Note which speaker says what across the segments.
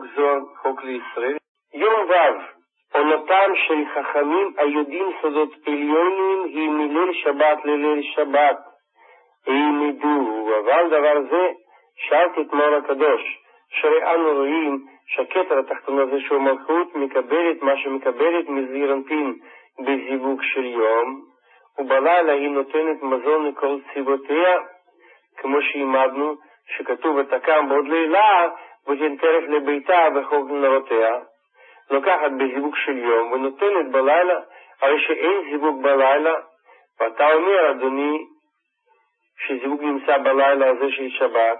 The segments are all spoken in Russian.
Speaker 1: חוק זוהר, חוק לישראל. יום ו' עונתם של חכמים היודעים סודות עליונים היא מליל שבת לליל שבת. העמידו, אבל דבר זה שאלתי את מאור הקדוש, שהרי אנו רואים שהכתר התחתון הזה שהוא מלכות מקבלת מה שמקבלת מזעיר אנפין בזיווג של יום, ובלילה היא נותנת מזון לכל צבאותיה, כמו שהעמדנו, שכתוב ותקם בעוד לילה ותן טרף לביתה וחוג לנרותיה, לוקחת בזיווג של יום ונותנת בלילה, הרי שאין זיווג בלילה, ואתה אומר, אדוני, שזיווג нельзя балайла הזה של шаббат.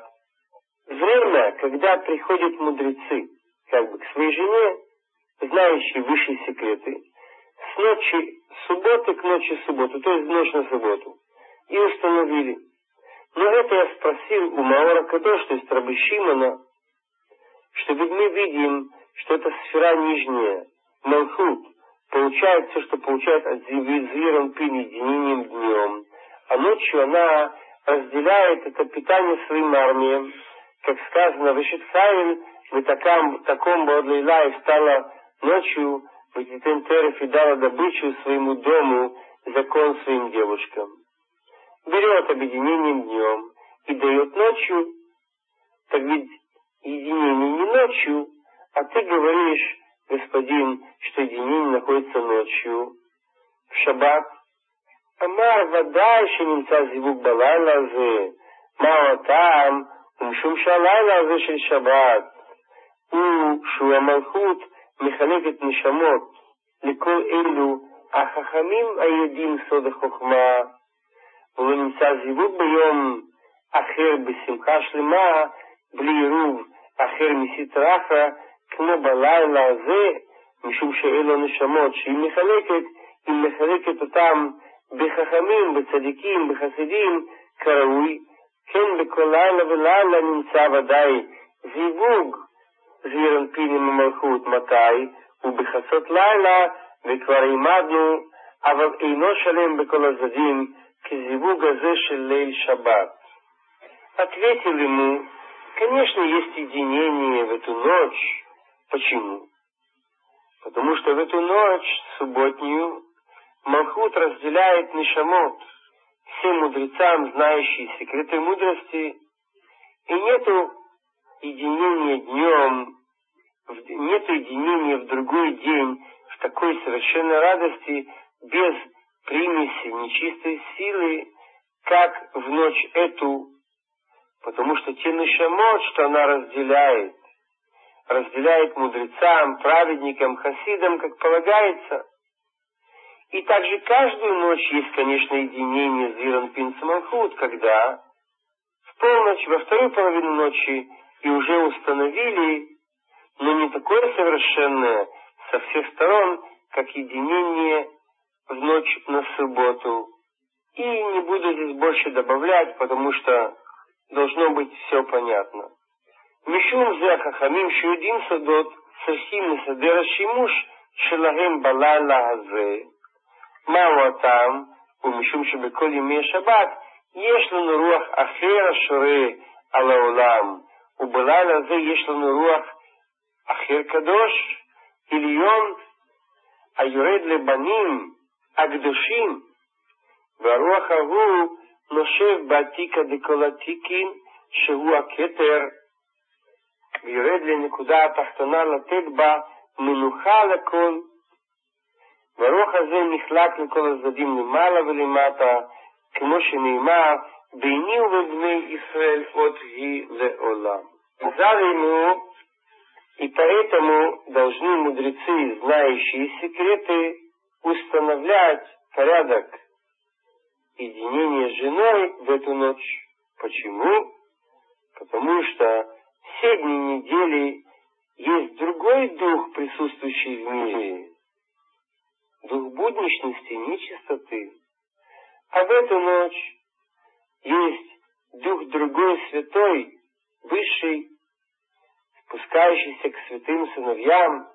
Speaker 1: Время, когда приходят мудрецы, как бы к своей жене, знающие высшие секреты, с ночи субботы к ночи субботы, то есть ночь на субботу, и установили. Но это я спросил у Маора Кадош, то есть Рабы Шимона, что ведь мы видим, что это сфера нижняя, Малхут, получает все, что получает от Зивиран Пин единением днем, а ночью она разделяет это питание своим армиям, как сказано, Вешитхаим, в таком, таком Бодлейла и встала ночью, Ватитен Тереф и дала добычу своему дому, закон своим девушкам. Берет объединением днем и дает ночью, так ведь единение не ночью, а ты говоришь, господин, что единение находится ночью. В шаббат אמר ודאי שנמצא זיווג בלילה הזה, מה הטעם? ומשום שהלילה הזה של שבת הוא שהוא המלכות מחלקת נשמות לכל אלו החכמים היודעים סוד החוכמה, ולא נמצא זיווג ביום אחר בשמחה שלמה, בלי עירוב אחר מסטרחה, כמו בלילה הזה, משום שאלו נשמות שהיא מחלקת, היא מחלקת אותם בחכמים, בצדיקים, בחסידים, כראוי, כן בכל לילה ולילה נמצא ודאי זיווג זעיר אנפין עם המלכות, מתי? ובחסות לילה, וכבר העמדנו, אבל אינו שלם בכל הצדדים, כזיווג הזה של ליל шаббат. Ответил ему, конечно, есть единение в эту ночь. Почему? Потому что в эту ночь, субботнюю, Малхут разделяет Нишамот, всем мудрецам, знающие секреты мудрости, и нету единения днем, нету единения в другой день, в такой совершенной радости, без примеси нечистой силы, как в ночь эту, потому что те Нишамот, что она разделяет, разделяет мудрецам, праведникам, хасидам, как полагается, и также каждую ночь есть, конечно, единение Зиран Пинцамалхут, когда в полночь, во вторую половину ночи и уже установили, но не такое совершенное со всех сторон, как единение в ночь на субботу. И не буду здесь больше добавлять, потому что должно быть все понятно. Мишум зе хахамим шиудим садот сархим מסדר השימוש שלהם בלילה הזה מהו הטעם? ומשום שבכל ימי השבת יש לנו רוח אחר השורה על העולם, ובלילה הזה יש לנו רוח אחר קדוש, עליון, היורד לבנים הקדושים, והרוח ההוא נושב בעתיקה דכל עתיקין, שהוא הכתר, ויורד לנקודה התחתונה לתת בה מנוחה לכל והרוח הזה נחלק לכל הצדדים למעלה ולמטה, כמו שנאמר, ביני ובבני ישראל עוד היא לעולם. Зал и поэтому должны мудрецы, знающие секреты, установлять порядок единения с женой в эту ночь. Почему? Потому что все дни недели есть другой дух, присутствующий в мире, дух будничности, нечистоты. А в эту ночь есть дух другой святой, высший, спускающийся к святым сыновьям.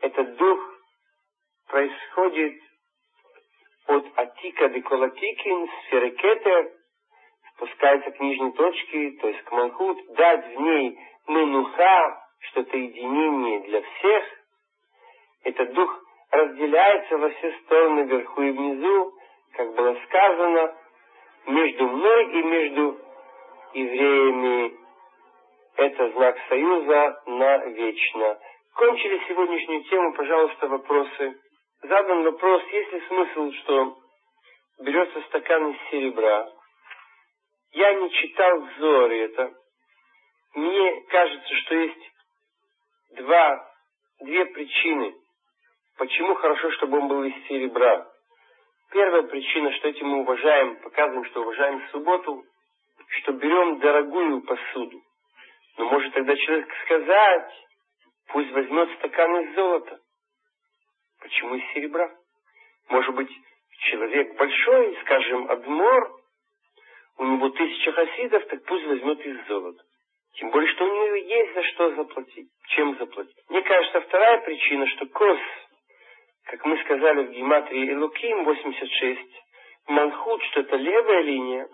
Speaker 1: Этот дух происходит от Атика до Колатикин, сферы Кетер, спускается к нижней точке, то есть к Малхут, дать в ней Менуха, что это единение для всех, этот дух разделяется во все стороны, вверху и внизу, как было сказано, между мной и между евреями. Это знак союза навечно. Кончили сегодняшнюю тему, пожалуйста, вопросы. Задан вопрос, есть ли смысл, что берется стакан из серебра. Я не читал в Зоре это. Мне кажется, что есть два, две причины, почему хорошо, чтобы он был из серебра. Первая причина, что этим мы уважаем, показываем, что уважаем субботу, что берем дорогую посуду. Но может тогда человек сказать, пусть возьмет стакан из золота. Почему из серебра? Может быть, человек большой, скажем, Адмор, у него тысяча хасидов, так пусть возьмет из золота. Тем более, что у него есть за что заплатить, чем заплатить. Мне кажется, вторая причина, что кос, как мы сказали в гематрии Элуким 86, Малхут, что это левая линия,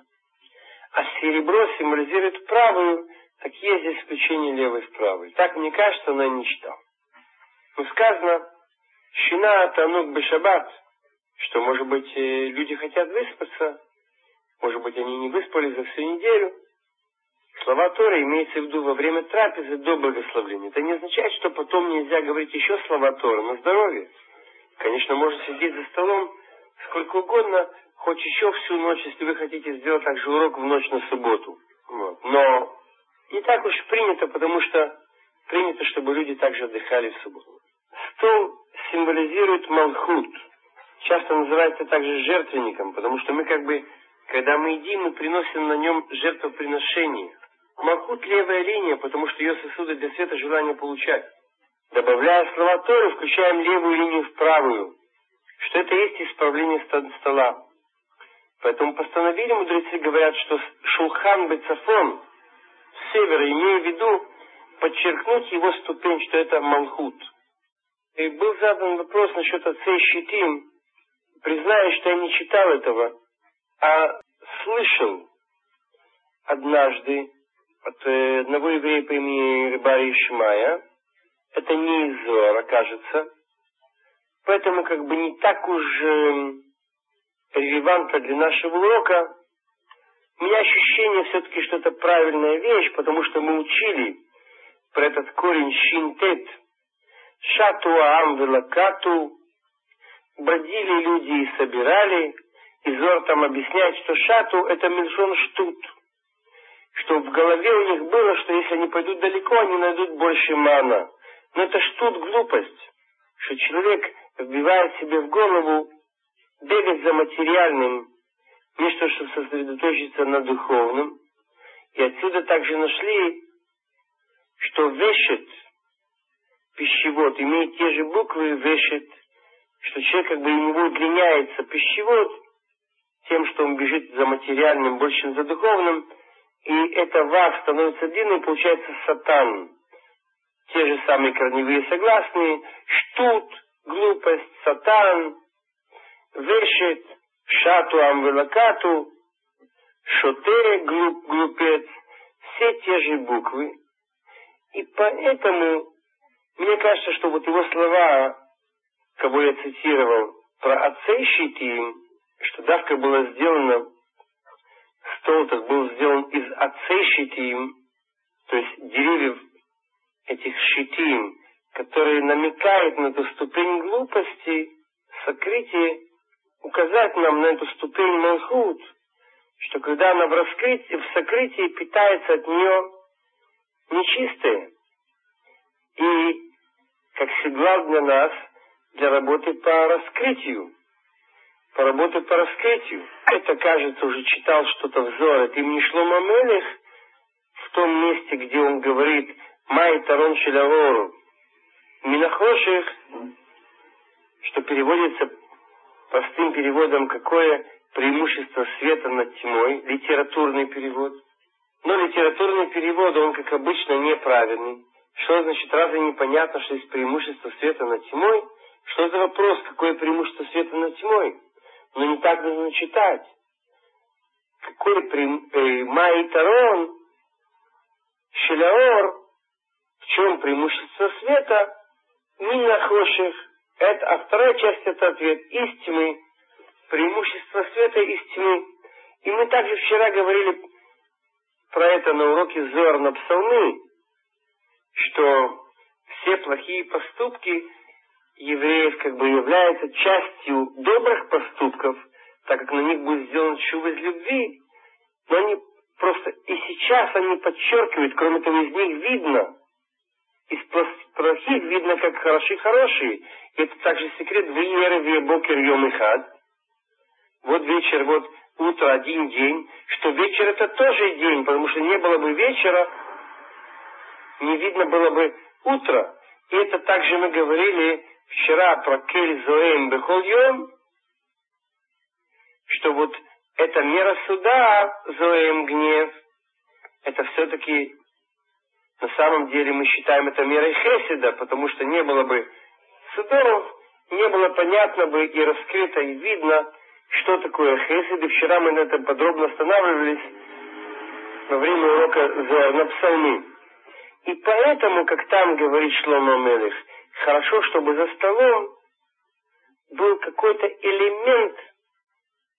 Speaker 1: а серебро символизирует правую, так есть исключение левой в правой. Так, мне кажется, она не читал. Но сказано, Щина Танук Бешабат, что, может быть, э, люди хотят выспаться, может быть, они не выспались за всю неделю. Слова Торы имеется в виду во время трапезы до благословления. Это не означает, что потом нельзя говорить еще слова Торы на здоровье. Конечно, можно сидеть за столом сколько угодно, хоть еще всю ночь, если вы хотите сделать также урок в ночь на субботу. Вот. Но не так уж принято, потому что принято, чтобы люди также отдыхали в субботу. Стол символизирует Малхут. Часто называется также жертвенником, потому что мы как бы, когда мы едим, мы приносим на нем жертвоприношение. Малхут левая линия, потому что ее сосуды для света желания получать. Добавляя слова Торы, включаем левую линию в правую, что это есть исправление стола. Поэтому постановили мудрецы, говорят, что Шулхан Бецафон с севера, имея в виду подчеркнуть его ступень, что это Малхут – и был задан вопрос насчет отцей щитим. Признаюсь, что я не читал этого, а слышал однажды от э, одного еврея по имени Рыбари Ишмая. Это не из Зора, кажется. Поэтому как бы не так уж э, релевантно для нашего урока. У меня ощущение все-таки, что это правильная вещь, потому что мы учили про этот корень щинтет – Шату Аам Велакату, бродили люди и собирали, и Зор там объясняет, что Шату это Мельшон Штут, что в голове у них было, что если они пойдут далеко, они найдут больше мана. Но это Штут глупость, что человек вбивает себе в голову бегать за материальным, вместо чтобы сосредоточиться на духовном. И отсюда также нашли, что вешет пищевод имеет те же буквы вешет, что человек как бы у него удлиняется пищевод тем, что он бежит за материальным, больше, чем за духовным, и это вав становится длинным, получается сатан. Те же самые корневые согласные, штут, глупость, сатан, вешет, шату амвелакату, шоте, глуп, глупец, все те же буквы. И поэтому мне кажется, что вот его слова, кого я цитировал, про отцей что давка была сделана, стол так был сделан из отцей то есть деревьев этих щитим, которые намекают на эту ступень глупости, сокрытие, указать нам на эту ступень Малхут, что когда она в раскрытии, в сокрытии питается от нее нечистое. И как сигнал для нас для работы по раскрытию. По работе по раскрытию. Это, кажется, уже читал что-то в Зоре. Ты мне шло в том месте, где он говорит «Май тарон шелявору». Минахоших, что переводится простым переводом «Какое преимущество света над тьмой», литературный перевод. Но литературный перевод, он, как обычно, неправильный. Что значит, разве непонятно, что есть преимущество света над тьмой? Что за вопрос, какое преимущество света над тьмой? Но не так нужно читать. Какой э, Майторон, Шелеор, в чем преимущество света, минахоших. Это, а вторая часть это ответ из тьмы. Преимущество света из тьмы. И мы также вчера говорили про это на уроке Зор на псалмы, что все плохие поступки евреев как бы являются частью добрых поступков, так как на них будет сделан чува из любви, но они просто и сейчас они подчеркивают, кроме того, из них видно, из плохих видно, как хорошие хорошие. И это также секрет в Иерове Бокер Йом Ихад. Вот вечер, вот утро, один день, что вечер это тоже день, потому что не было бы вечера, не видно было бы утро. И это также мы говорили вчера про Кель Зоэм Бехольем, что вот эта мера суда, Зоэм гнев, это все-таки на самом деле мы считаем это мерой Хеседа, потому что не было бы судов, не было понятно бы и раскрыто, и видно, что такое Хесед. И вчера мы на этом подробно останавливались во время урока на псалмы. И поэтому, как там говорит Шлома Мелех, хорошо, чтобы за столом был какой-то элемент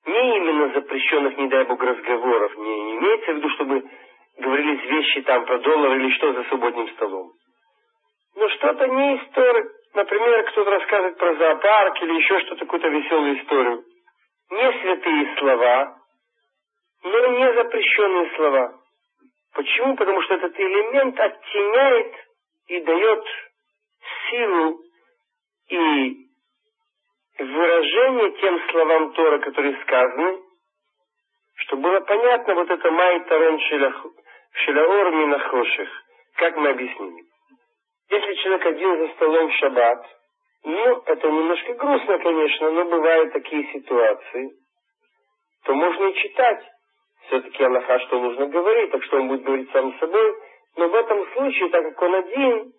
Speaker 1: не именно запрещенных, не дай бог, разговоров, не, имеется в виду, чтобы говорились вещи там про доллар или что за субботним столом. Но что-то не история. Например, кто-то рассказывает про зоопарк или еще что-то, какую-то веселую историю. Не святые слова, но не запрещенные слова. Почему? Потому что этот элемент оттеняет и дает силу и выражение тем словам Тора, которые сказаны, что было понятно вот это Май Тарон Шелаор Минахоших, как мы объяснили. Если человек один за столом в шаббат, ну, это немножко грустно, конечно, но бывают такие ситуации, то можно и читать. Все-таки Аллаха что нужно говорить, так что он будет говорить сам собой. Но в этом случае, так как он один,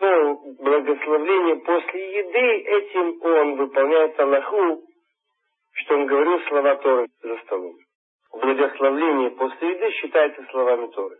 Speaker 1: ну, благословление после еды, этим он выполняет Аллаху, что он говорил слова Торы за столом. Благословление после еды считается словами Торы.